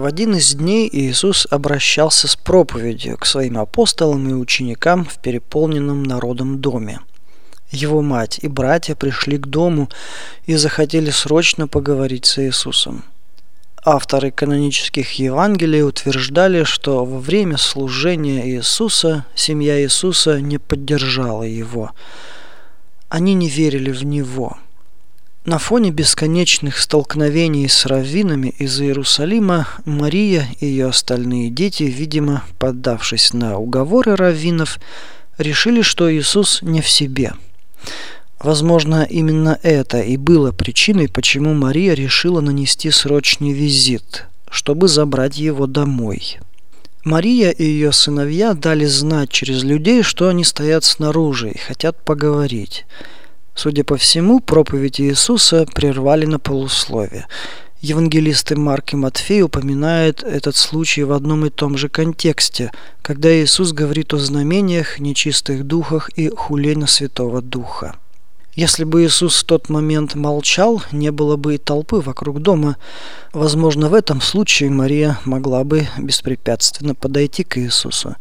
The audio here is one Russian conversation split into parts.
В один из дней Иисус обращался с проповедью к своим апостолам и ученикам в переполненном народом доме. Его мать и братья пришли к дому и захотели срочно поговорить с Иисусом. Авторы канонических Евангелий утверждали, что во время служения Иисуса семья Иисуса не поддержала его. Они не верили в Него – на фоне бесконечных столкновений с раввинами из Иерусалима Мария и ее остальные дети, видимо, поддавшись на уговоры раввинов, решили, что Иисус не в себе. Возможно, именно это и было причиной, почему Мария решила нанести срочный визит, чтобы забрать его домой. Мария и ее сыновья дали знать через людей, что они стоят снаружи и хотят поговорить – Судя по всему, проповедь Иисуса прервали на полуслове. Евангелисты Марк и Матфей упоминают этот случай в одном и том же контексте, когда Иисус говорит о знамениях, нечистых духах и хулении Святого Духа. Если бы Иисус в тот момент молчал, не было бы и толпы вокруг дома. Возможно, в этом случае Мария могла бы беспрепятственно подойти к Иисусу.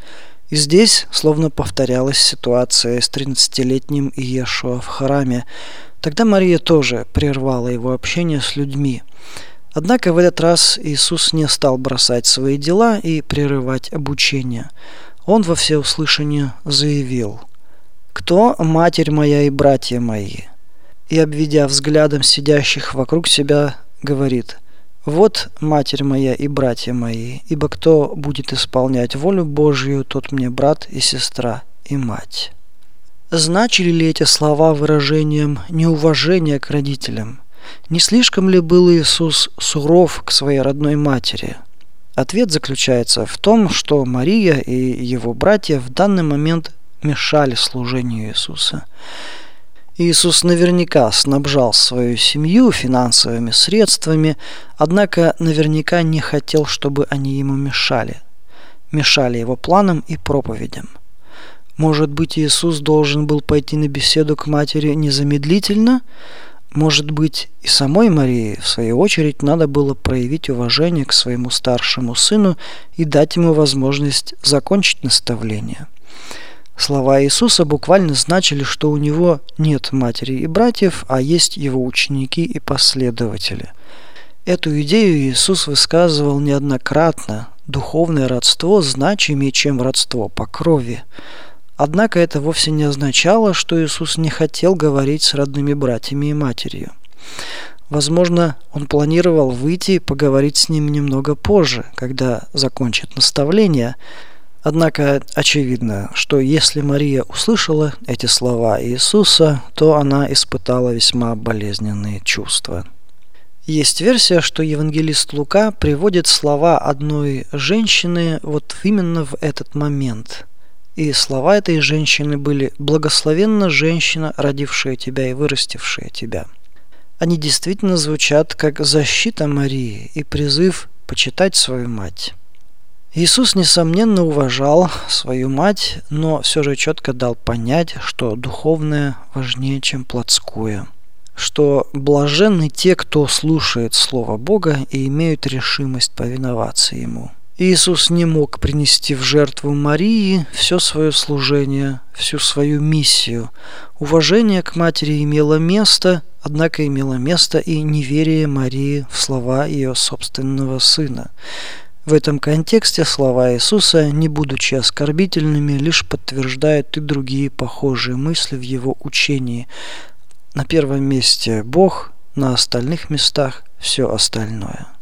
И здесь словно повторялась ситуация с 13-летним Иешуа в храме. Тогда Мария тоже прервала его общение с людьми. Однако в этот раз Иисус не стал бросать свои дела и прерывать обучение. Он во всеуслышание заявил «Кто матерь моя и братья мои?» И, обведя взглядом сидящих вокруг себя, говорит – вот матерь моя и братья мои, ибо кто будет исполнять волю Божью, тот мне брат и сестра и мать. Значили ли эти слова выражением неуважения к родителям? Не слишком ли был Иисус суров к своей родной матери? Ответ заключается в том, что Мария и его братья в данный момент мешали служению Иисуса. Иисус наверняка снабжал свою семью финансовыми средствами, однако наверняка не хотел, чтобы они ему мешали. Мешали его планам и проповедям. Может быть, Иисус должен был пойти на беседу к матери незамедлительно? Может быть, и самой Марии, в свою очередь, надо было проявить уважение к своему старшему сыну и дать ему возможность закончить наставление – Слова Иисуса буквально значили, что у него нет матери и братьев, а есть его ученики и последователи. Эту идею Иисус высказывал неоднократно. Духовное родство значимее, чем родство по крови. Однако это вовсе не означало, что Иисус не хотел говорить с родными братьями и матерью. Возможно, он планировал выйти и поговорить с ним немного позже, когда закончит наставление – Однако очевидно, что если Мария услышала эти слова Иисуса, то она испытала весьма болезненные чувства. Есть версия, что евангелист Лука приводит слова одной женщины вот именно в этот момент. И слова этой женщины были «благословенна женщина, родившая тебя и вырастившая тебя». Они действительно звучат как защита Марии и призыв почитать свою мать. Иисус, несомненно, уважал свою мать, но все же четко дал понять, что духовное важнее, чем плотское, что блаженны те, кто слушает Слово Бога и имеют решимость повиноваться Ему. Иисус не мог принести в жертву Марии все свое служение, всю свою миссию. Уважение к матери имело место, однако имело место и неверие Марии в слова ее собственного сына. В этом контексте слова Иисуса, не будучи оскорбительными, лишь подтверждают и другие похожие мысли в его учении. На первом месте Бог, на остальных местах все остальное –